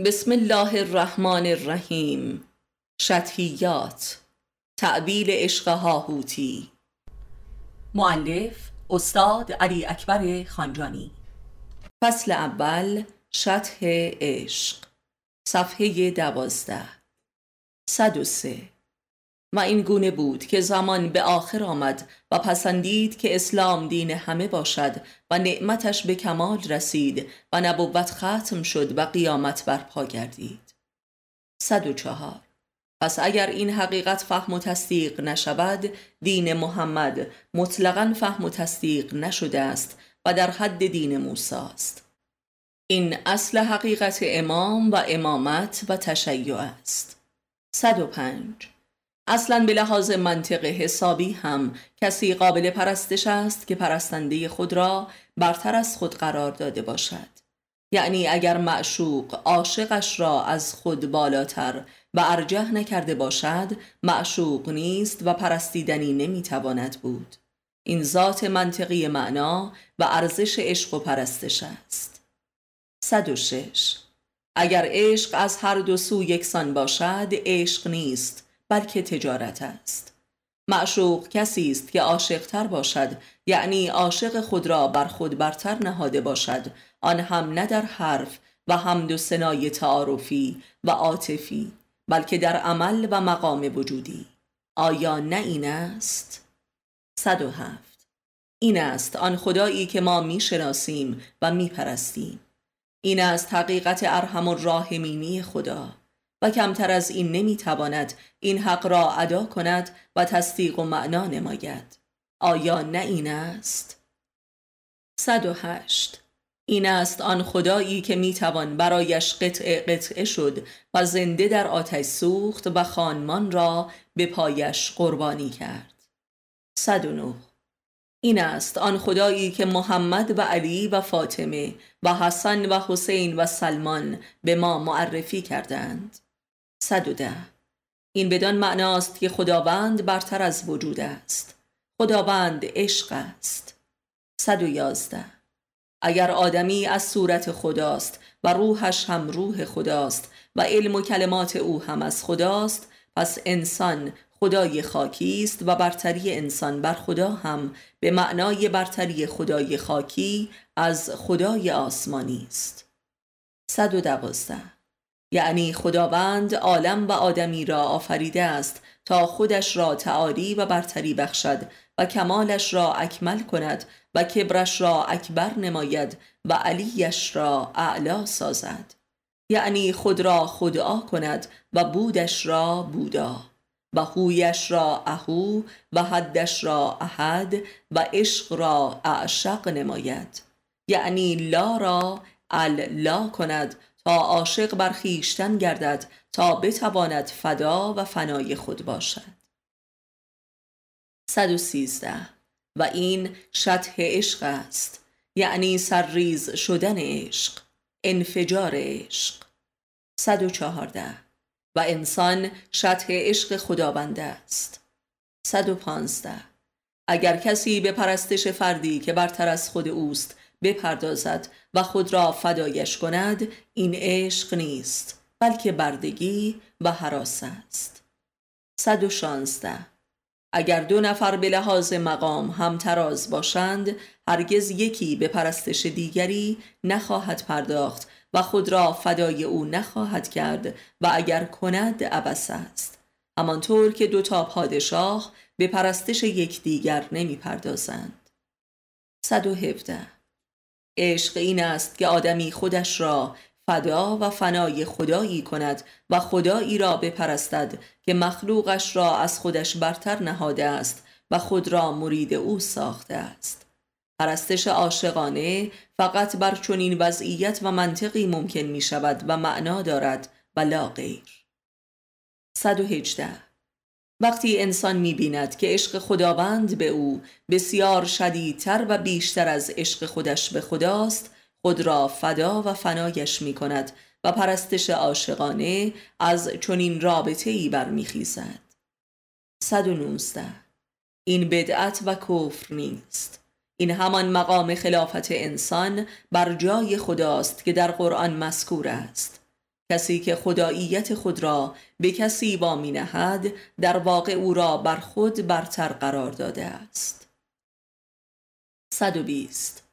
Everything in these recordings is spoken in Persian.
بسم الله الرحمن الرحیم شطحیات تعبیل عشق هاهوتی معلف استاد علی اکبر خانجانی فصل اول شطح عشق صفحه دوازده صد و سه و این گونه بود که زمان به آخر آمد و پسندید که اسلام دین همه باشد و نعمتش به کمال رسید و نبوت ختم شد و قیامت برپا گردید. صد و چهار. پس اگر این حقیقت فهم و تصدیق نشود دین محمد مطلقا فهم و تصدیق نشده است و در حد دین موسی است. این اصل حقیقت امام و امامت و تشیع است. صد و پنج. اصلا به لحاظ منطق حسابی هم کسی قابل پرستش است که پرستنده خود را برتر از خود قرار داده باشد. یعنی اگر معشوق عاشقش را از خود بالاتر و ارجح نکرده باشد معشوق نیست و پرستیدنی نمی‌تواند بود. این ذات منطقی معنا و ارزش عشق و پرستش است. 106 اگر عشق از هر دو سو یکسان باشد عشق نیست بلکه تجارت است. معشوق کسی است که عاشقتر باشد یعنی عاشق خود را بر خود برتر نهاده باشد. آن هم نه در حرف و حمد و سنای تعارفی و عاطفی بلکه در عمل و مقام وجودی. آیا نه این است؟ 107 این است آن خدایی که ما می‌شناسیم و میپرستیم. این است حقیقت ارحم الراحمینی خدا. و کمتر از این نمی‌تواند این حق را ادا کند و تصدیق و معنا نماید. آیا نه این است؟ 108 این است آن خدایی که می‌توان برایش قطع قطعه شد و زنده در آتش سوخت و خانمان را به پایش قربانی کرد. 109 این است آن خدایی که محمد و علی و فاطمه و حسن و حسین و سلمان به ما معرفی کردند. 110 این بدان معناست که خداوند برتر از وجود است. خداوند عشق است. 111 اگر آدمی از صورت خداست و روحش هم روح خداست و علم و کلمات او هم از خداست پس انسان خدای خاکی است و برتری انسان بر خدا هم به معنای برتری خدای خاکی از خدای آسمانی است. 112 یعنی خداوند عالم و آدمی را آفریده است تا خودش را تعالی و برتری بخشد و کمالش را اکمل کند و کبرش را اکبر نماید و علیش را اعلا سازد. یعنی خود را خدا کند و بودش را بودا و هویش را اهو و حدش را احد و عشق را اعشق نماید. یعنی لا را لا کند تا عاشق بر خیشتن گردد تا بتواند فدا و فنای خود باشد. 113 و این شطح عشق است یعنی سرریز شدن عشق انفجار عشق. 114 و انسان شطح عشق خداوند است. 115 اگر کسی به پرستش فردی که برتر از خود اوست بپردازد و خود را فدایش کند این عشق نیست بلکه بردگی و حراس است. 116 اگر دو نفر به لحاظ مقام همتراز باشند هرگز یکی به پرستش دیگری نخواهد پرداخت و خود را فدای او نخواهد کرد و اگر کند عبس است. همانطور که دو تا پادشاه به پرستش یکدیگر نمی پردازند 117 عشق این است که آدمی خودش را فدا و فنای خدایی کند و خدایی را بپرستد که مخلوقش را از خودش برتر نهاده است و خود را مرید او ساخته است. پرستش عاشقانه فقط بر چنین وضعیت و منطقی ممکن می شود و معنا دارد و لا غیر. 118 وقتی انسان می بیند که عشق خداوند به او بسیار شدیدتر و بیشتر از عشق خودش به خداست خود را فدا و فنایش می کند و پرستش عاشقانه از چنین رابطه ای برمیخیزد 119 این بدعت و کفر نیست. این همان مقام خلافت انسان بر جای خداست که در قرآن مذکور است. کسی که خداییت خود را به کسی با می نهد در واقع او را بر خود برتر قرار داده است. 120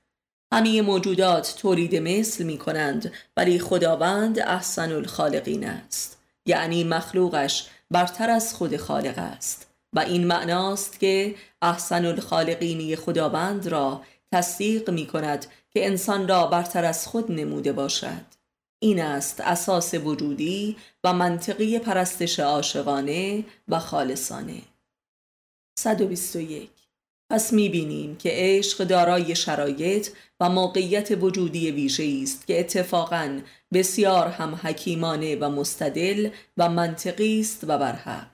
همه موجودات تولید مثل می کنند ولی خداوند احسن الخالقین است. یعنی مخلوقش برتر از خود خالق است. و این معناست که احسن الخالقینی خداوند را تصدیق می کند که انسان را برتر از خود نموده باشد. این است اساس وجودی و منطقی پرستش عاشقانه و خالصانه. 121 پس می‌بینیم که عشق دارای شرایط و موقعیت وجودی ویژه است که اتفاقا بسیار هم حکیمانه و مستدل و منطقی است و برحق.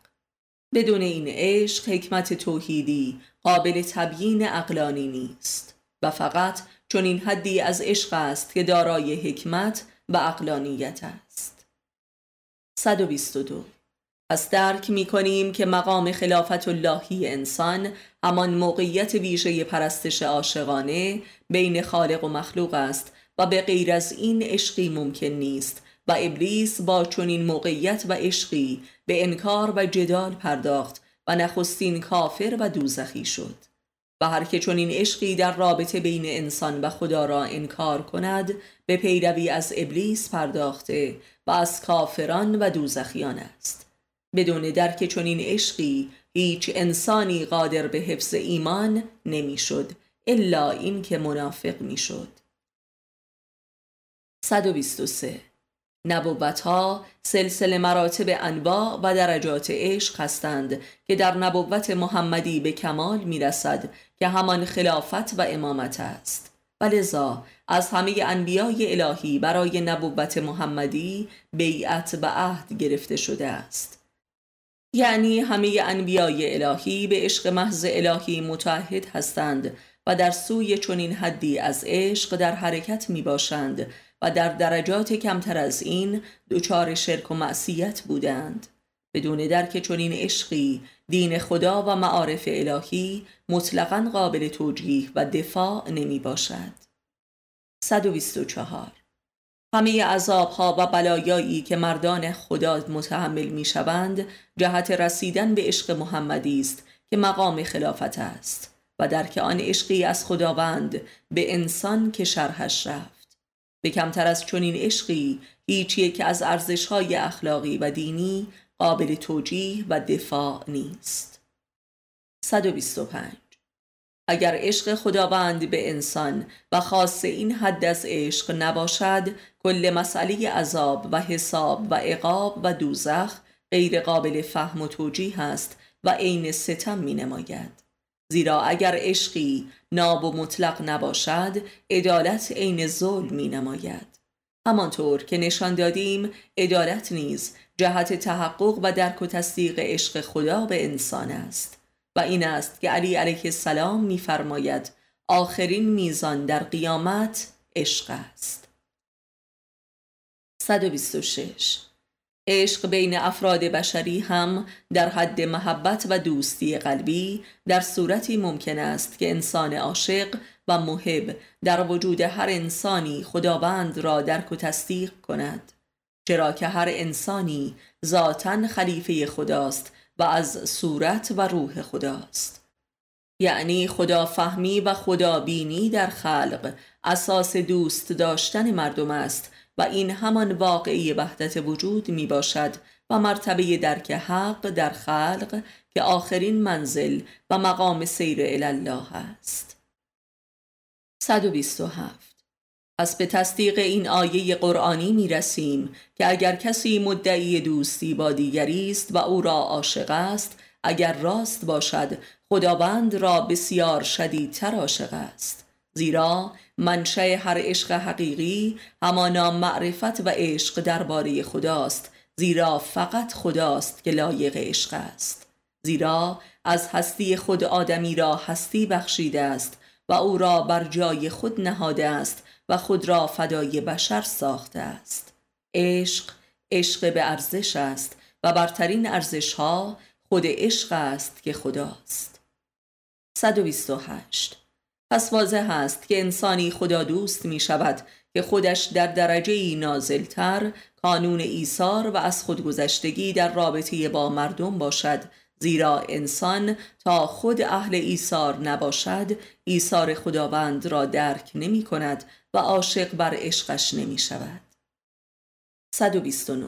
بدون این عشق حکمت توحیدی قابل تبیین اقلانی نیست و فقط چون این حدی از عشق است که دارای حکمت و اقلانیت است. 122 پس درک می کنیم که مقام خلافت اللهی انسان همان موقعیت ویژه پرستش عاشقانه بین خالق و مخلوق است و به غیر از این عشقی ممکن نیست و ابلیس با چنین موقعیت و عشقی به انکار و جدال پرداخت و نخستین کافر و دوزخی شد. و هر که این عشقی در رابطه بین انسان و خدا را انکار کند به پیروی از ابلیس پرداخته و از کافران و دوزخیان است. بدون درک چون این عشقی هیچ انسانی قادر به حفظ ایمان نمی‌شد الا این که منافق می‌شد. 123 نبوت ها سلسله مراتب انواع و درجات عشق هستند که در نبوت محمدی به کمال می رسد که همان خلافت و امامت است. و لذا از همه انبیای الهی برای نبوت محمدی بیعت و عهد گرفته شده است. یعنی همه انبیای الهی به عشق محض الهی متحد هستند و در سوی چنین حدی از عشق در حرکت می باشند و در درجات کمتر از این دچار شرک و معصیت بودند. بدون درک چنین عشقی دین خدا و معارف الهی مطلقا قابل توجیه و دفاع نمی باشد. 124 همه عذاب ها و بلایایی که مردان خدا متحمل می شوند جهت رسیدن به عشق محمدی است که مقام خلافت است و درک آن عشقی از خداوند به انسان که شرحش رفت. به کمتر از چنین عشقی هیچ یک از ارزش های اخلاقی و دینی قابل توجیه و دفاع نیست. 125 اگر عشق خداوند به انسان و خاص این حد از عشق نباشد کل مسئله عذاب و حساب و عقاب و دوزخ غیر قابل فهم و توجیه است و عین ستم می نماید زیرا اگر عشقی ناب و مطلق نباشد عدالت عین ظلم می نماید همانطور که نشان دادیم عدالت نیز جهت تحقق و درک و تصدیق عشق خدا به انسان است و این است که علی علیه السلام میفرماید آخرین میزان در قیامت عشق است. 126 عشق بین افراد بشری هم در حد محبت و دوستی قلبی در صورتی ممکن است که انسان عاشق و محب در وجود هر انسانی خداوند را درک و تصدیق کند. چرا که هر انسانی ذاتا خلیفه خداست و از صورت و روح خداست. یعنی خدا فهمی و خدا بینی در خلق اساس دوست داشتن مردم است و این همان واقعی وحدت وجود می باشد و مرتبه درک حق در خلق که آخرین منزل و مقام سیر الله است. 127 پس به تصدیق این آیه قرآنی می رسیم که اگر کسی مدعی دوستی با دیگری است و او را عاشق است اگر راست باشد خداوند را بسیار شدیدتر عاشق است. زیرا منشأ هر عشق حقیقی همانا معرفت و عشق درباره خداست زیرا فقط خداست که لایق عشق است. زیرا از هستی خود آدمی را هستی بخشیده است و او را بر جای خود نهاده است و خود را فدای بشر ساخته است. عشق عشق به ارزش است و برترین ارزش ها خود عشق است که خداست. 128 پس واضح است که انسانی خدا دوست می شود که خودش در درجه نازلتر قانون ایثار و از خودگذشتگی در رابطه با مردم باشد. زیرا انسان تا خود اهل ایثار نباشد ایثار خداوند را درک نمی کند و عاشق بر عشقش نمی شود 129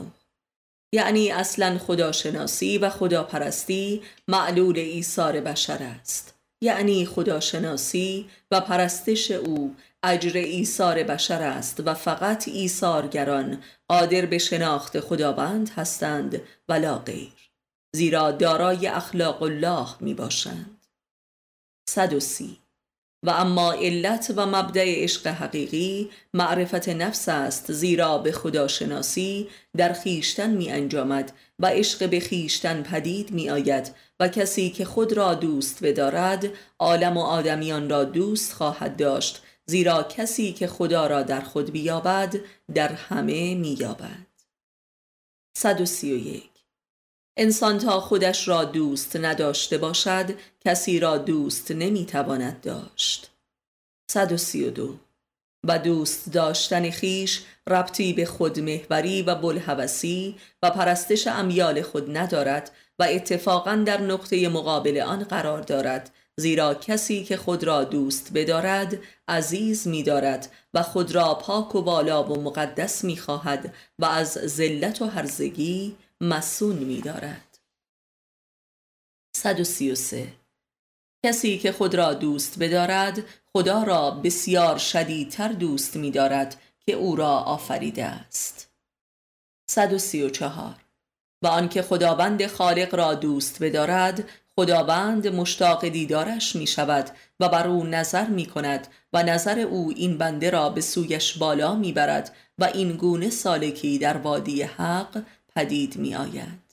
یعنی اصلا خداشناسی و خداپرستی معلول ایثار بشر است. یعنی خداشناسی و پرستش او اجر ایثار بشر است و فقط ایثارگران قادر به شناخت خداوند هستند ولا غیر زیرا دارای اخلاق الله می باشند 130 و اما علت و مبدع عشق حقیقی معرفت نفس است زیرا به خداشناسی در خیشتن می انجامد و عشق به خیشتن پدید می آید و کسی که خود را دوست بدارد عالم و آدمیان را دوست خواهد داشت زیرا کسی که خدا را در خود بیابد در همه مییابد. 131 انسان تا خودش را دوست نداشته باشد کسی را دوست نمی‌تواند داشت. 132 و دوست داشتن خیش ربطی به خودمهوری و بلحوثی و پرستش امیال خود ندارد و اتفاقا در نقطه مقابل آن قرار دارد. زیرا کسی که خود را دوست بدارد عزیز می دارد و خود را پاک و بالا و مقدس می خواهد و از ذلت و هرزگی مسون می دارد 133 کسی که خود را دوست بدارد خدا را بسیار شدیدتر دوست می دارد که او را آفریده است. 134 و آنکه خداوند خالق را دوست بدارد خداوند مشتاق دیدارش می شود و بر او نظر می کند و نظر او این بنده را به سویش بالا می برد و این گونه سالکی در وادی حق پدید می آید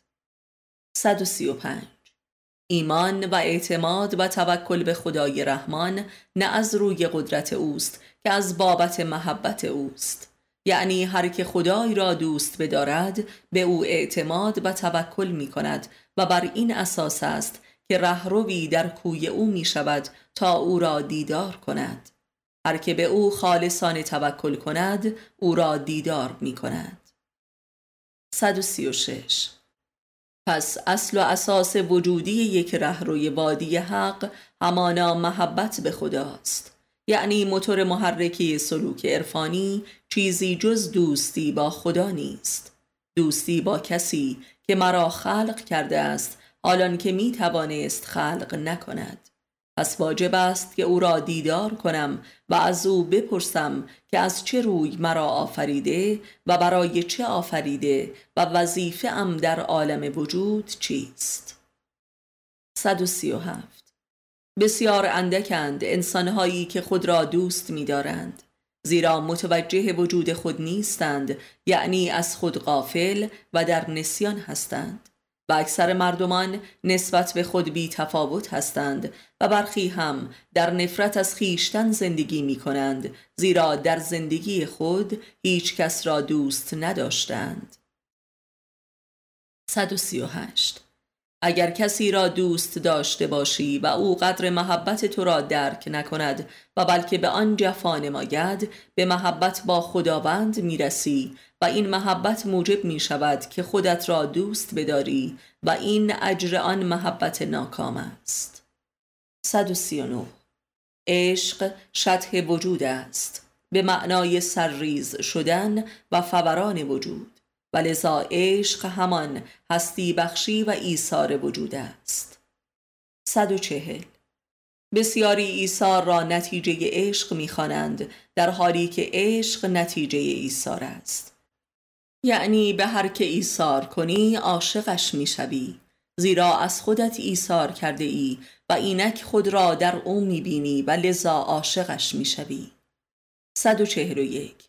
135 ایمان و اعتماد و توکل به خدای رحمان نه از روی قدرت اوست که از بابت محبت اوست. یعنی هر که خدای را دوست بدارد به او اعتماد و توکل می کند و بر این اساس است که رهروی در کوی او می شود تا او را دیدار کند. هر که به او خالصان توکل کند او را دیدار می کند 136 پس اصل و اساس وجودی یک رهروی وادی حق همانا محبت به خداست. یعنی موتور محرکی سلوک عرفانی چیزی جز دوستی با خدا نیست. دوستی با کسی که مرا خلق کرده است حالان که می توانست خلق نکند. پس واجب است که او را دیدار کنم و از او بپرسم که از چه روی مرا آفریده و برای چه آفریده و وظیفه ام در عالم وجود چیست؟ 137 بسیار اندکند انسانهایی که خود را دوست می دارند زیرا متوجه وجود خود نیستند یعنی از خود غافل و در نسیان هستند. و اکثر مردمان نسبت به خود بی تفاوت هستند و برخی هم در نفرت از خیشتن زندگی می کنند زیرا در زندگی خود هیچ کس را دوست نداشتند. 138 اگر کسی را دوست داشته باشی و او قدر محبت تو را درک نکند و بلکه به آن جفا نماید به محبت با خداوند می‌رسی و این محبت موجب می شود که خودت را دوست بداری و این اجر آن محبت ناکام است. 139 عشق شطح وجود است. به معنای سرریز شدن و فوران وجود. و لذا عشق همان هستی بخشی و ایثار وجود است. 140 بسیاری ایثار را نتیجه عشق می‌خوانند در حالی که عشق نتیجه ایثار است. یعنی به هر که ایثار کنی عاشقش می‌شوی. زیرا از خودت ایثار کرده ای و اینک خود را در او می‌بینی و لذا عاشقش می‌شوی. 141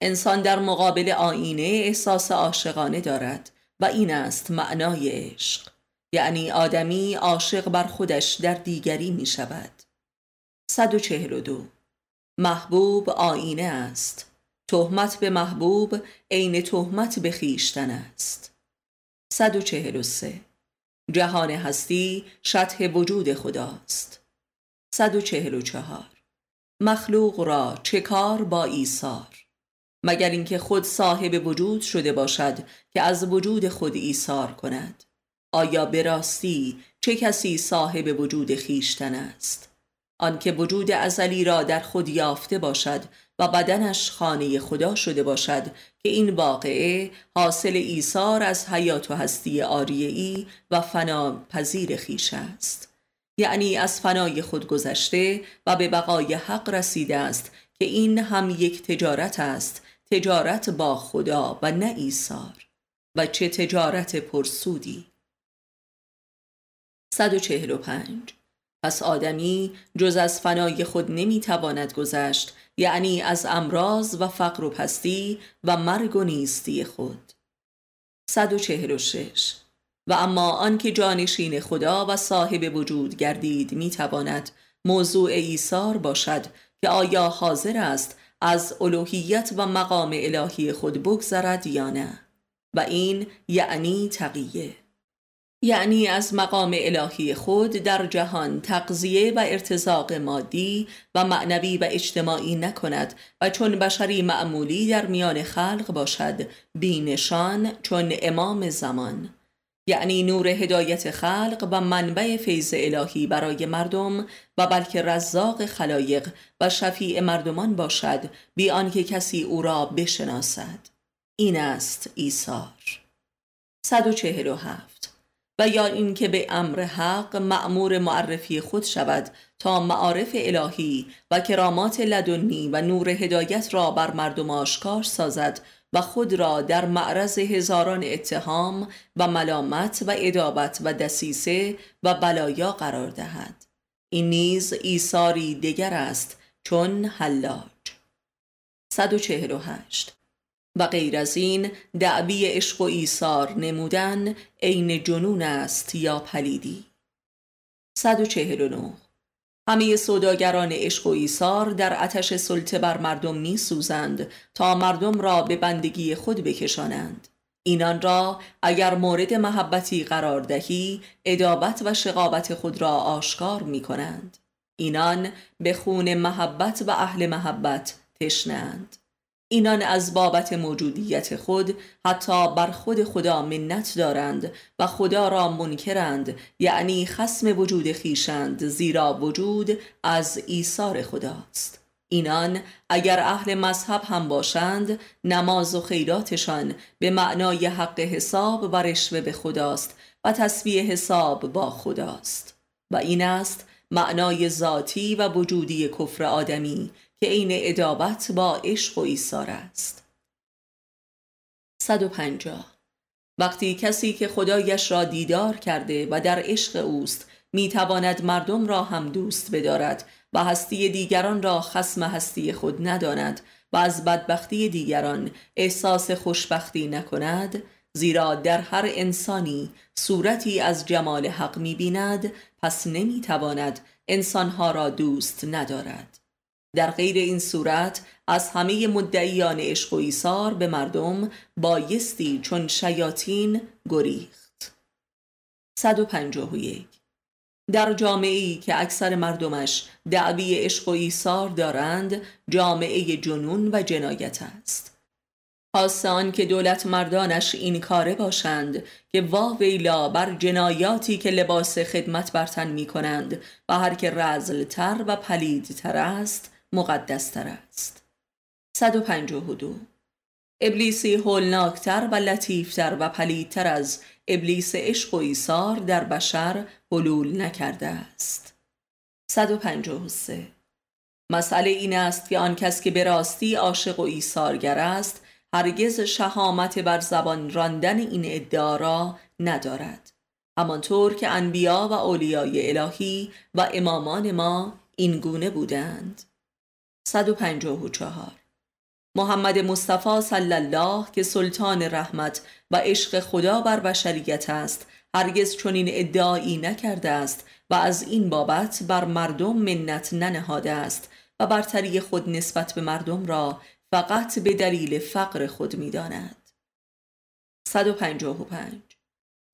انسان در مقابل آینه احساس عاشقانه دارد و این است معنای عشق. یعنی آدمی عاشق بر خودش در دیگری می شود. 142 محبوب آینه است. تهمت به محبوب عین تهمت به خیشتن است. 143 جهان هستی شطح وجود خداست. 144 مخلوق را چه کار با ایثار؟ مگر اینکه خود صاحب وجود شده باشد که از وجود خود ایثار کند. آیا به راستی چه کسی صاحب وجود خیشتن است؟ آنکه وجود ازلی را در خود یافته باشد و بدنش خانه خدا شده باشد که این واقعه حاصل ایثار از حیات و هستی آریعی و فنا پذیر خیش است. یعنی از فنای خود گذشته و به بقای حق رسیده است که این هم یک تجارت است تجارت با خدا و نه ایثار. و چه تجارت پرسودی. 145 پس آدمی جز از فنای خود نمی‌تواند گذشت یعنی از امراض و فقر و پستی و مرگ و نیستی خود. 146 و اما آنکه جانشین خدا و صاحب وجود گردید می‌تواند موضوع ایثار باشد که آیا حاضر است از الوهیت و مقام الهی خود بگذرد یا نه؟ و این یعنی تقیه. یعنی از مقام الهی خود در جهان تقضیه و ارتزاق مادی و معنوی و اجتماعی نکند و چون بشری معمولی در میان خلق باشد بینشان چون امام زمان. یعنی نور هدایت خلق و منبع فیض الهی برای مردم و بلکه رزاق خلایق و شفیع مردمان باشد بی آنکه کسی او را بشناسد. این است ایثار. 147 و یا اینکه به امر حق معمور معرفی خود شود تا معارف الهی و کرامات لدنی و نور هدایت را بر مردم آشکار سازد و خود را در معرض هزاران اتهام و ملامت و ادابت و دسیسه و بلایا قرار دهد. این نیز ایثاری دیگر است چون حلاج. 148 و غیر از این دعوی عشق و ایثار نمودن عین جنون است یا پلیدی. 149 همه سوداگران عشق و ایثار در آتش سلطه بر مردم می سوزند تا مردم را به بندگی خود بکشانند. اینان را اگر مورد محبتی قرار دهی ادابت و شقابت خود را آشکار می کنند اینان به خون محبت و اهل محبت تشنند اینان از بابت موجودیت خود حتی بر خود خدا منت دارند و خدا را منکرند یعنی خسم وجود خیشند زیرا وجود از ایثار خداست. اینان اگر اهل مذهب هم باشند نماز و خیراتشان به معنای حق حساب و رشوه به خداست و تصویه حساب با خداست. و این است معنای ذاتی و وجودی کفر آدمی که عین ادابت با عشق و ایثار است. 150 وقتی کسی که خدایش را دیدار کرده و در عشق اوست می‌تواند مردم را هم دوست بدارد و هستی دیگران را خسم هستی خود نداند و از بدبختی دیگران احساس خوشبختی نکند زیرا در هر انسانی صورتی از جمال حق می‌بیند پس نمی‌تواند انسانها را دوست ندارد. در غیر این صورت از همه مدعیان عشق و ایثار به مردم بایستی چون شیاطین گریخت. 151 در جامعه ای که اکثر مردمش دعوی عشق و ایثار دارند جامعه جنون و جنایت است. خاصه که دولت مردانش این کاره باشند که وا ویلا بر جنایاتی که لباس خدمت برتن می کنند و هر که رزلتر و پلیدتر است مقدستر است. 152 ابلیسی هولناکتر و لطیفتر و پلیدتر از ابلیس عشق و ایثار در بشر حلول نکرده است. 153 مسئله این است که آن کس که به راستی عاشق و ایثارگر است هرگز شهامت بر زبان راندن این ادعا را ندارد. همانطور که انبیا و اولیای الهی و امامان ما این گونه بودند. 154 محمد مصطفی صلی الله که سلطان رحمت و عشق خدا بر بشریت است هرگز چنین ادعایی نکرده است و از این بابت بر مردم منت ننهاده است و برتری خود نسبت به مردم را فقط به دلیل فقر خود می‌داند. 155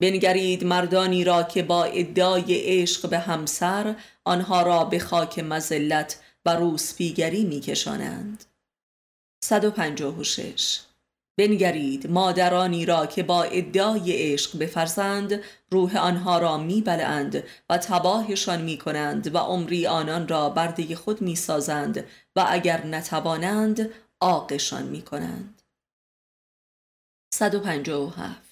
بنگرید مردانی را که با ادعای عشق به همسر آنها را به خاک مزلت و روسپیگری میکشانند 156 بنگرید مادرانی را که با ادعای عشق به فرزند روح آنها را میبلند و تباهشان می کنند و عمری آنان را برده خود می سازند و اگر نتوانند آقشان می کنند 157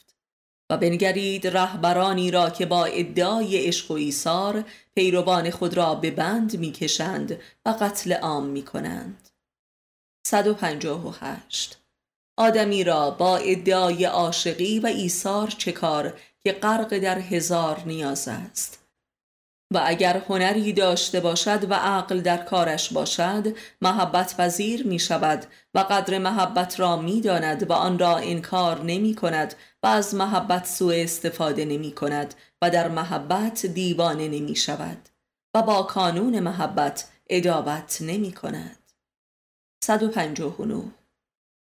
و بنگرید رهبرانی را که با ادعای عشق و ایثار پیروان خود را به بند می‌کشند و قتل عام می کنند 158 آدمی را با ادعای عاشقی و ایثار چه کار که غرق در هزار نیاز است؟ و اگر هنری داشته باشد و عقل در کارش باشد محبت وزیر می شود و قدر محبت را می داند و آن را انکار نمی کند و از محبت سوء استفاده نمی کند و در محبت دیوانه نمی شود و با کانون محبت ادابت نمی کند. 159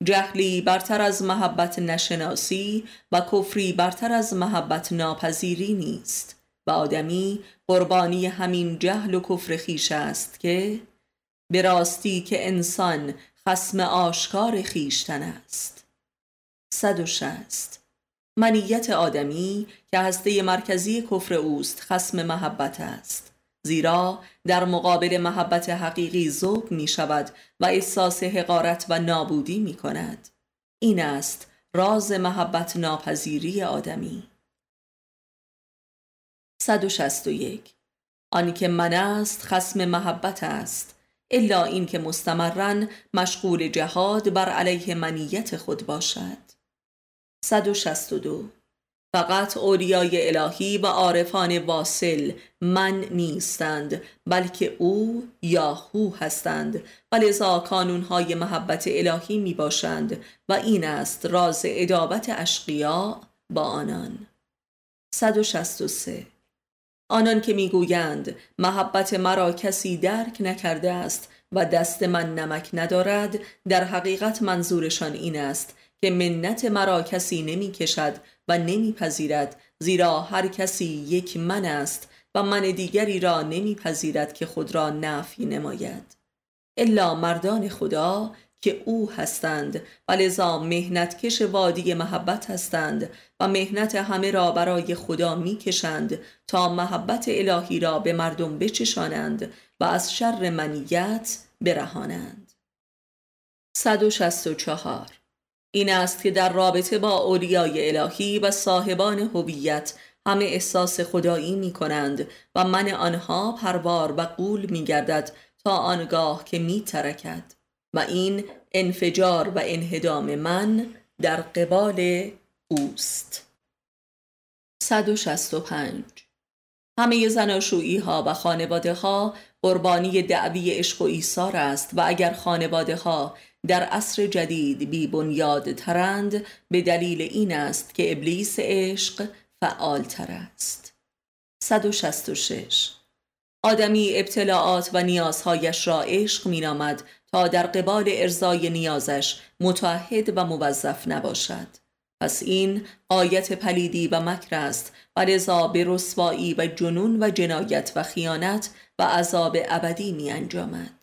جهلی برتر از محبت نشناسی و کفری برتر از محبت ناپذیری نیست و آدمی قربانی همین جهل و کفر خیش است که به راستی که انسان خسم آشکار خیشتن است. 160 منیت آدمی که هسته مرکزی کفر اوست خسم محبت است. زیرا در مقابل محبت حقیقی ذوب می شود و احساس حقارت و نابودی می کند این است راز محبت ناپذیری آدمی. 161 آنکه من است خسم محبت است. الا اینکه مستمرا مشغول جهاد بر علیه منیت خود باشد. 162 فقط اولیای الهی و عارفان واصل من نیستند بلکه او یا هو هستند. و لذا کانونهای محبت الهی می باشند و این است راز ادابت اشقیا با آنان. 163 آنان که می‌گویند محبت مرا کسی درک نکرده است و دست من نمک ندارد در حقیقت منظورشان این است که منت مرا کسی نمی کشد و نمیپذیرد زیرا هر کسی یک من است و من دیگری را نمیپذیرد که خود را نفی نماید. الا مردان خدا که او هستند و لذا مهنتکش وادی محبت هستند و مهنت همه را برای خدا می‌کشند تا محبت الهی را به مردم بچشانند و از شر منیت برهانند. 164 این است که در رابطه با اولیای الهی و صاحبان هویت همه احساس خدایی می کنند و من آنها پروار و قول می گردد تا آنگاه که می ترکد و این انفجار و انهدام من در قبال اوست. 165 همه زناشویی ها و خانواده ها قربانی دعوی عشق و ایثار است و اگر خانواده ها در عصر جدید بی بنیاد ترند به دلیل این است که ابلیس عشق فعال تر است 166 آدمی ابتلاعات و نیازهایش را عشق مینامد تا در قبال ارزای نیازش متحد و موظف نباشد. پس این آیت پلیدی و مکر است و لذا به رسوایی و جنون و جنایت و خیانت و عذاب ابدی می انجامد.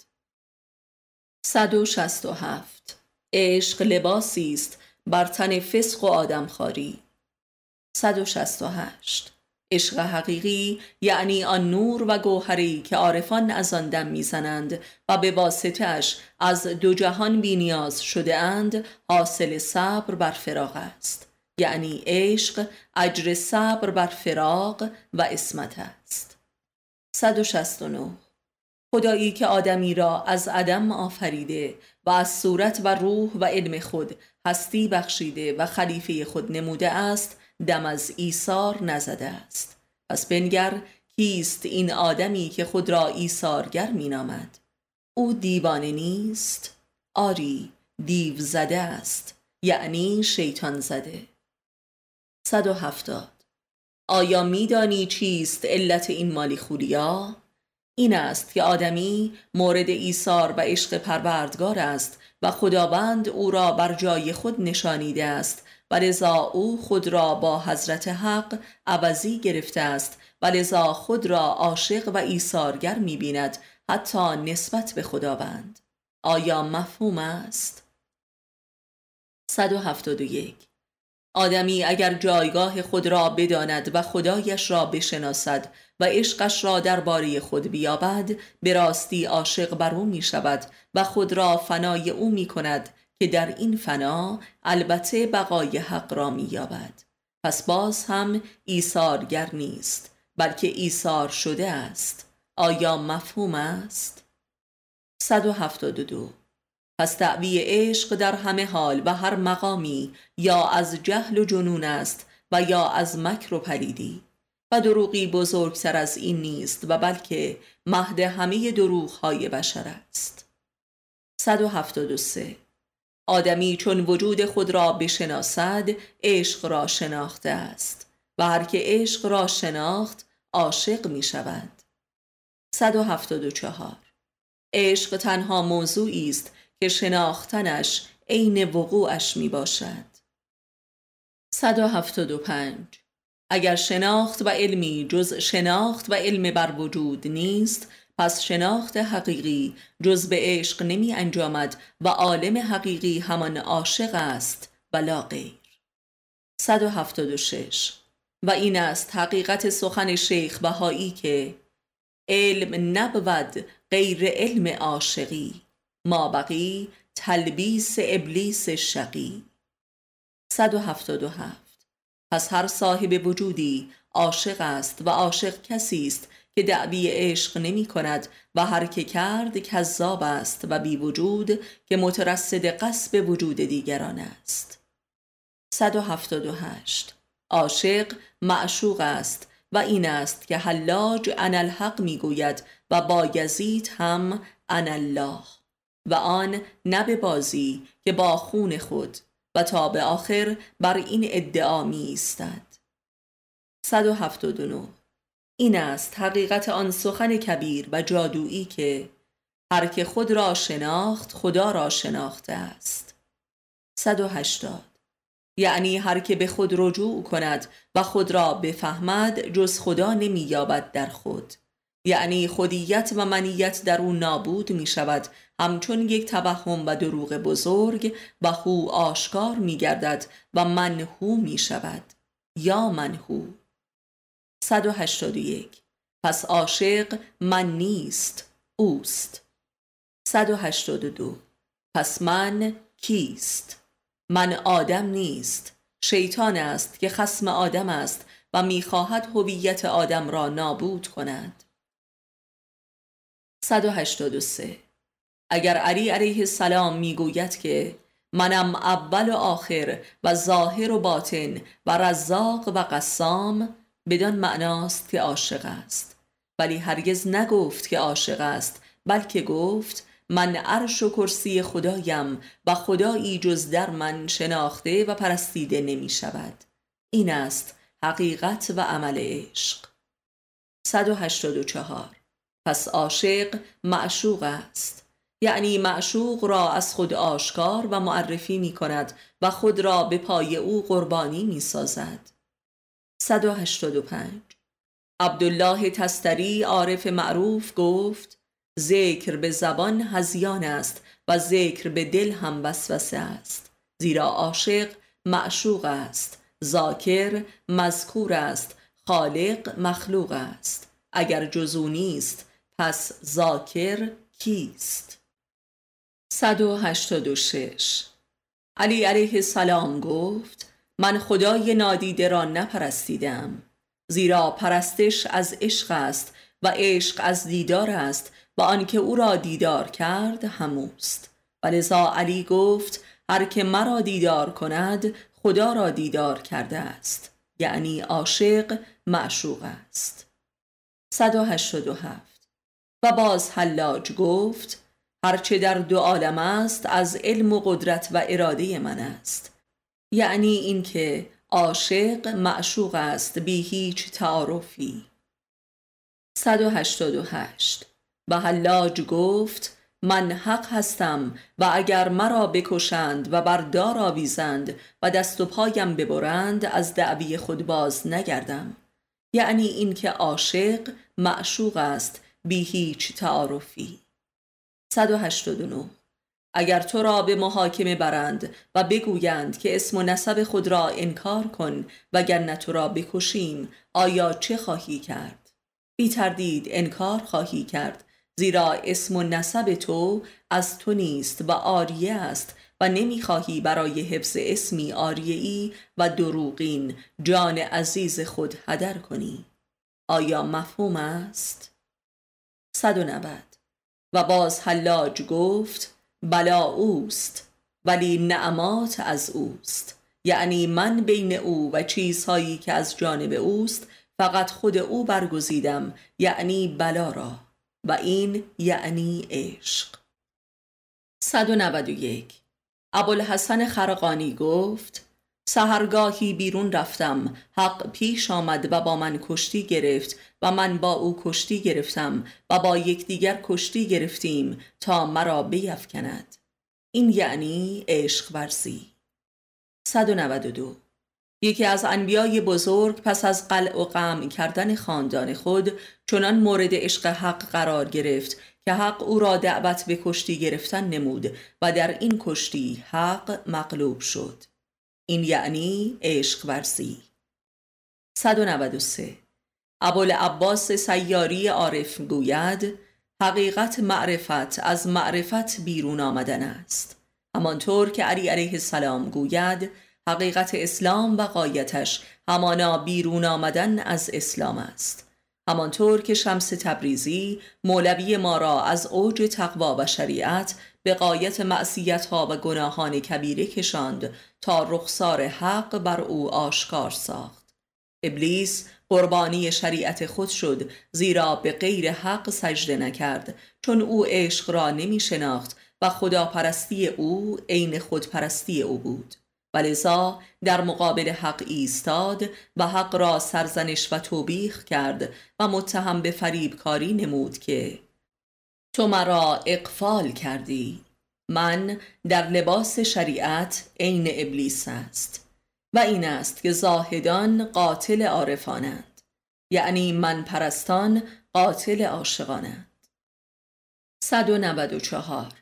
167 عشق لباسی است بر تن فسق و آدمخواری. 168 عشق حقیقی یعنی آن نور و گوهری که عارفان از آن دم می‌زنند و به واسطش از دو جهان بینیاز شده اند حاصل صبر بر فراغ است. یعنی عشق اجر صبر بر فراغ و اسمت است. 169 خدایی که آدمی را از عدم آفریده و از صورت و روح و علم خود هستی بخشیده و خلیفه خود نموده است دم از ایثار نزده است. پس بنگر کیست این آدمی که خود را ایثارگر مینامد؟ او دیوانه نیست آری دیو زده است یعنی شیطان زده. 170 آیا میدانی چیست علت این مالی خوریا؟ این است که آدمی مورد ایثار و عشق پروردگار است و خداوند او را بر جای خود نشانیده است و لذا او خود را با حضرت حق عوضی گرفته است و لذا خود را عاشق و ایثارگر می بیند حتی نسبت به خداوند آیا مفهوم است؟ 171 آدمی اگر جایگاه خود را بداند و خدایش را بشناسد و عشقش را درباره خود بیابد به راستی عاشق بر او می شود و خود را فنای او می کند که در این فنا البته بقای حق را می یابد پس باز هم ایثارگر نیست بلکه ایثار شده است. آیا مفهوم است؟ 172 پس دعوی عشق در همه حال و هر مقامی یا از جهل و جنون است و یا از مکر و پلیدی و دروغی بزرگتر از این نیست و بلکه مهد همه دروغ های بشر است. 173 آدمی چون وجود خود را بشناسد عشق را شناخته است و هر که عشق را شناخت عاشق می شود 174 عشق تنها موضوعی است که شناختنش عین وقوعش می باشد 175 اگر شناخت و علمی جز شناخت و علم بر وجود نیست پس شناخت حقیقی جز به عشق نمی انجامد و عالم حقیقی همان عاشق است و غیر. 176 و این است حقیقت سخن شیخ بهایی که علم نبود غیر علم عاشقی ما بقی تلبیس ابلیس شقی. 177 پس هر صاحب وجودی عاشق است و عاشق کسی است که دعوی عشق نمی کند و هر که کرد کذاب است و بی وجود که مترصد قصب وجود دیگران است. 178 عاشق معشوق است و این است که حلاج ان الحق می‌گوید و بایزید هم ان الله و آن نه به بازی که با خون خود و تا به آخر بر این ادعا می ایستد 179 این است حقیقت آن سخن کبیر و جادویی که هر که خود را شناخت خدا را شناخته است. 180 یعنی هر که به خود رجوع کند و خود را بفهمد جز خدا نمییابد در خود. یعنی خودیت و منیت در او نابود می شود همچون یک توهم و دروغ بزرگ و هو آشکار می گردد و منهو می شود یا منهو 181 پس عاشق من نیست اوست. 182 پس من کیست؟ من آدم نیست. شیطان است که خسم آدم است و می‌خواهد هویت آدم را نابود کند. 183 اگر علی علیه السلام می‌گوید که منم اول و آخر و ظاهر و باطن و رزاق و قسام بدان معناست که عاشق است. ولی هرگز نگفت که عاشق است بلکه گفت من عرش و کرسی خدایم و خدایی جز در من شناخته و پرستیده نمی شود این است حقیقت و عمل عشق. 184 پس عاشق معشوق است. یعنی معشوق را از خود آشکار و معرفی می کند و خود را به پای او قربانی می سازد 185 عبدالله تستری عارف معروف گفت ذکر به زبان هزیان است و ذکر به دل هم وسوسه است. زیرا عاشق معشوق است ذاکر مذکور است خالق مخلوق است. اگر جزو نیست پس ذاکر کیست؟ 186 علی علیه السلام گفت من خدای نادیده را نپرستیدم. زیرا پرستش از عشق است و عشق از دیدار است و آنکه او را دیدار کرد هموست. و لذا علی گفت هر که مرا دیدار کند خدا را دیدار کرده است. یعنی عاشق معشوق است. 187 و باز حلاج گفت هرچه در دو عالم است از علم و قدرت و اراده من است. یعنی اینکه عاشق معشوق است بی هیچ تعارفی. 188 و حلاج گفت من حق هستم و اگر مرا بکشند و بر دار آویزند و دست و پایم ببرند از دعوی خود باز نگردم. یعنی اینکه عاشق معشوق است بی هیچ تعارفی 189 اگر تو را به محاکمه برند و بگویند که اسم و نسب خود را انکار کن وگرنه تو را بکشیم آیا چه خواهی کرد؟ بی تردید انکار خواهی کرد زیرا اسم و نسب تو از تو نیست و آریه است و نمی‌خواهی برای حفظ اسمی آریعی و دروغین جان عزیز خود هدر کنی. آیا مفهوم است؟ 190 و باز حلاج گفت بلا اوست ولی نعمات از اوست. یعنی من بین او و چیزهایی که از جانب اوست فقط خود او برگزیدم یعنی بلا را. و این یعنی عشق. 191 ابوالحسن خرقانی گفت سهرگاهی بیرون رفتم حق پیش آمد و با من کشتی گرفت و من با او کشتی گرفتم و با یکدیگر کشتی گرفتیم تا مرا بیفکند. این یعنی عشق ورزی. 192 یکی از انبیای بزرگ پس از قلع و قم کردن خاندان خود چنان مورد عشق حق قرار گرفت که حق او را دعوت به کشتی گرفتن نمود و در این کشتی حق مغلوب شد. این یعنی عشق ورزی. 193 ابوالعباس سیاری عارف گوید حقیقت معرفت از معرفت بیرون آمدن است. همانطور که علی علیه السلام گوید حقیقت اسلام و قایتش همانا بیرون آمدن از اسلام است. همانطور که شمس تبریزی مولوی ما را از اوج تقوا و شریعت به قایت معصیت ها و گناهان کبیره کشاند تا رخسار حق بر او آشکار ساخت. ابلیس قربانی شریعت خود شد زیرا به غیر حق سجده نکرد چون او عشق را نمی شناخت و خداپرستی او عین خودپرستی او بود. ولذا در مقابل حق ایستاد و حق را سرزنش و توبیخ کرد و متهم به فریب کاری نمود که تو مرا اقفال کردی. من در لباس شریعت عین ابلیس است و این است که زاهدان قاتل عارفانند. یعنی من پرستان قاتل عاشقانند. 194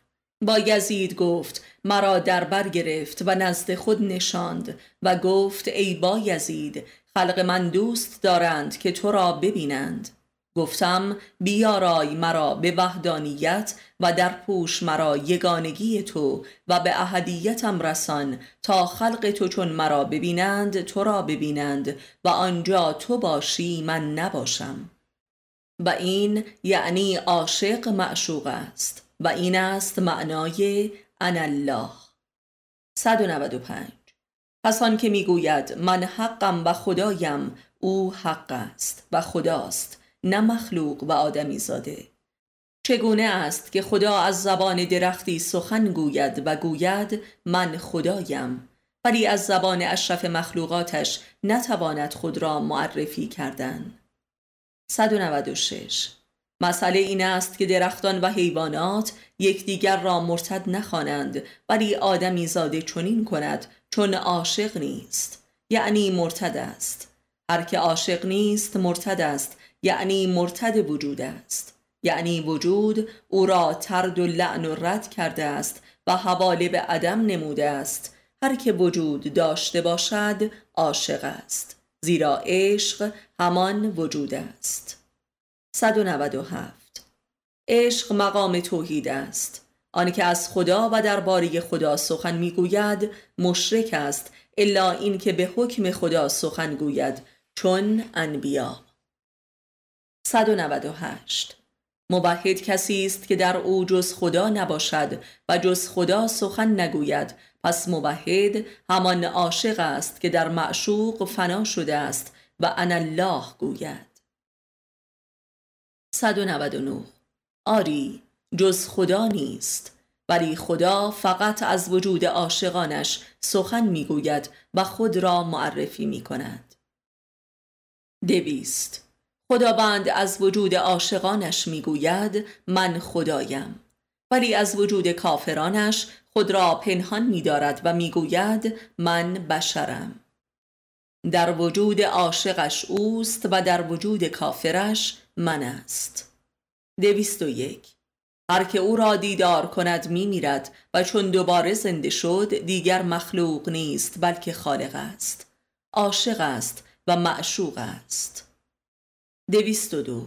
با یزید گفت مرا در بر گرفت و نزد خود نشاند و گفت ای با یزید خلق من دوست دارند که تو را ببینند. گفتم بیارای مرا به وحدانیت و در پوش مرا یگانگی تو و به اهدیتم رسان تا خلق تو چون مرا ببینند تو را ببینند و آنجا تو باشی من نباشم. و این یعنی عاشق معشوق است و این است معنای ان الله. 195 پس آن که می‌گوید من حقم و خدایم او حق است و خداست. نه مخلوق و آدمی زاده. چگونه است که خدا از زبان درختی سخن گوید و گوید من خدایم ولی از زبان اشرف مخلوقاتش نتواند خود را معرفی کردن. 196 مسئله این است که درختان و حیوانات یکدیگر را مرتد نخوانند ولی آدمی زاده چنین کند چون عاشق نیست. یعنی مرتد است. هر که عاشق نیست مرتد است. یعنی مرتد وجود است. یعنی وجود او را ترد و لعن و رد کرده است و حواله به عدم نموده است. هر که وجود داشته باشد عاشق است. زیرا عشق همان وجود است. 197 عشق مقام توحید است. آنکه از خدا و درباره خدا سخن می‌گوید مشرک است الا اینکه به حکم خدا سخن گوید چون انبیا. 198 مبهد کسی است که در او جز خدا نباشد و جز خدا سخن نگوید. پس مبهد همان عاشق است که در معشوق فنا شده است و ان الله گوید 199 آری جز خدا نیست ولی خدا فقط از وجود عاشقانش سخن می‌گوید و خود را معرفی می کند دویست. خداوند از وجود عاشقانش می‌گوید من خدایم. ولی از وجود کافرانش خود را پنهان میدارد و می‌گوید من بشرم. در وجود عاشقش اوست و در وجود کافرش من است. دویست و یک. هر که او را دیدار کند می میرد و چون دوباره زنده شد دیگر مخلوق نیست بلکه خالق است. عاشق است و معشوق است. دویست و دو.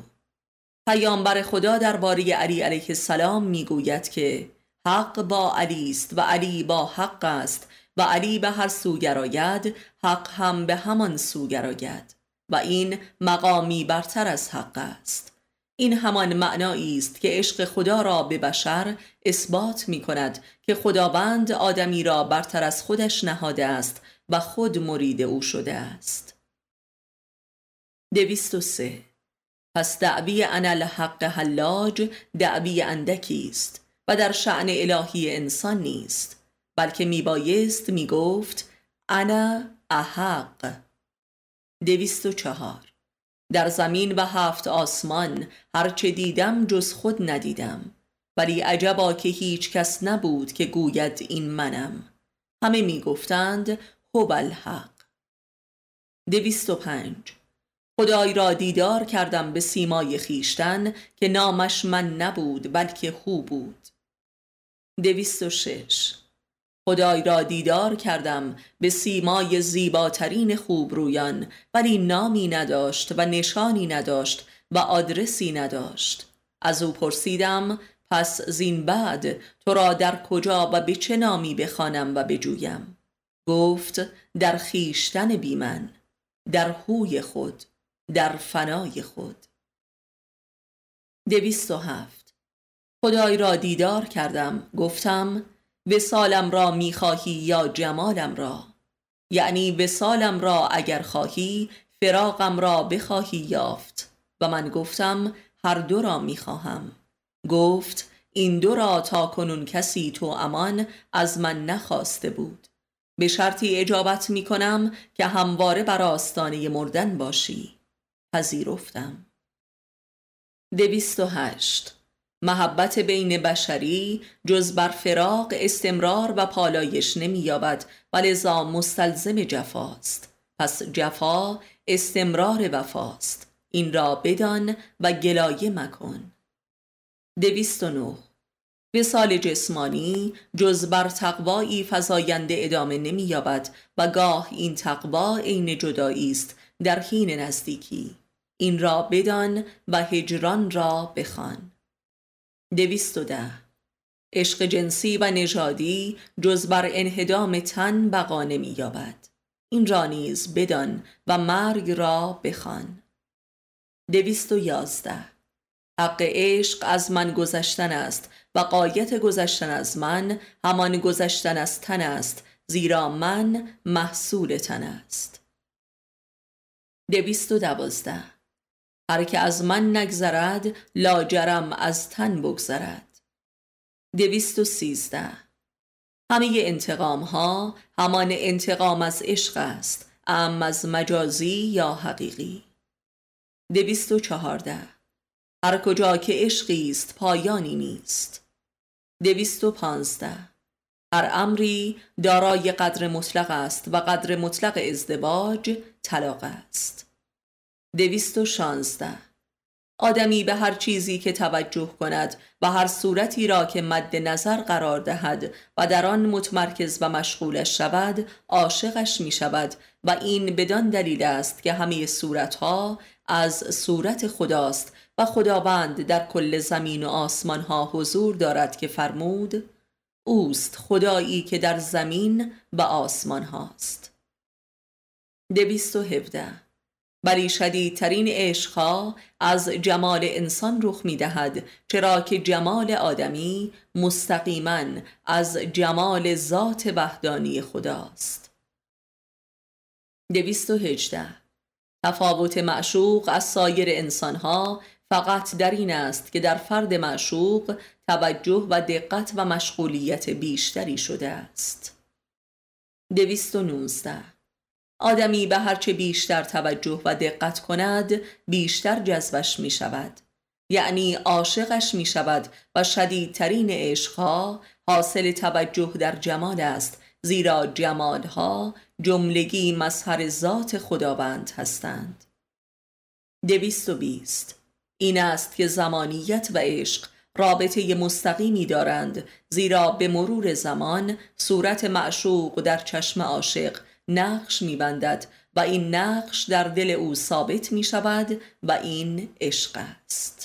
پیامبر خدا درباره علی علیه السلام می‌گوید که حق با علی است و علی با حق است و علی به هر سو گراید حق هم به همان سو گراید و این مقامی برتر از حق است. این همان معنایی است که عشق خدا را به بشر اثبات می کند که خداوند آدمی را برتر از خودش نهاده است و خود مرید او شده است. دویست و سه. پس دعوی انا الحق حلاج دعوی اندکی است و در شعن الهی انسان نیست بلکه میبایست می‌گفت انا احق. دویست و چهار. در زمین و هفت آسمان هرچه دیدم جز خود ندیدم ولی عجبا که هیچ کس نبود که گوید این منم. همه می‌گفتند هو الحق دویست و پنج. خدای را دیدار کردم به سیمای خیشتن که نامش من نبود بلکه هو بود. دویست و شش. خدای را دیدار کردم به سیمای زیباترین خوبرویان ولی نامی نداشت و نشانی نداشت و آدرسی نداشت. از او پرسیدم پس زین بعد تو را در کجا و به چه نامی بخوانم و بجویم؟ گفت در خیشتن بی من در هوی خود. در فنای خود. دویست و هفت. خدای را دیدار کردم گفتم وسالم را می‌خواهی یا جمالم را؟ یعنی وسالم را اگر خواهی فراقم را بخواهی یافت. و من گفتم هر دو را می‌خواهم گفت این دو را تا کنون کسی تو امان از من نخواسته بود. به شرطی اجابت می کنم که همواره بر آستانه مردن باشی. پذیرفتم. دویست و هشت. محبت بین بشری جز بر فراق استمرار و پالایش نمییابد و لذا مستلزم جفاست. پس جفا استمرار وفاست. این را بدان و گلایه مکن. دویست و نه. وسال جسمانی جز بر تقوایی فزاینده ادامه نمییابد و گاه این تقوا عین جدایی است در حین نزدیکی. این را بدان و هجران را بخوان. دویست و ده. عشق جنسی و نژادی جز بر انهدام تن بقا نمییابد این را نیز بدان و مرگ را بخوان. دویست و یازده. حق عشق از من گذشتن است و قایت گذشتن از من همان گذشتن از تن است زیرا من محصول تن است. دویست و دوازده. هر که از من نگذرد لاجرم از تن بگذرد. دویست و سیزده. همه انتقام ها همان انتقام از عشق است ام از مجازی یا حقیقی. دویست و چهارده. هر کجا که عشقی است پایانی نیست. دویست و پانزده. هر امری دارای قدر مطلق است و قدر مطلق ازدواج طلاق است. دویست و شانزده. آدمی به هر چیزی که توجه کند و هر صورتی را که مد نظر قرار دهد و در آن متمرکز و مشغولش شود عاشقش می شود و این بدان دلیل است که همه صورتها از صورت خداست و خداوند در کل زمین و آسمان ها حضور دارد که فرمود اوست خدایی که در زمین و آسمان هاست دویست و هفده. بلی شدیدترین عشقها از جمال انسان رخ می دهد چرا که جمال آدمی مستقیما از جمال ذات وحدانی خداست. دویست و هجده. تفاوت معشوق از سایر انسانها فقط در این است که در فرد معشوق توجه و دقت و مشغولیت بیشتری شده است. دویست و نوزده. آدمی به هرچه بیشتر توجه و دقت کند بیشتر جذبش می شود. یعنی عاشقش می شود و شدیدترین عشقها حاصل توجه در جمال است زیرا جمالها جملگی مظهر ذات خداوند هستند. دویست و بیست. این است که زمانیت و عشق رابطه مستقیمی دارند زیرا به مرور زمان صورت معشوق در چشم عاشق نقش میبندد و این نقش در دل او ثابت می شود و این عشق است.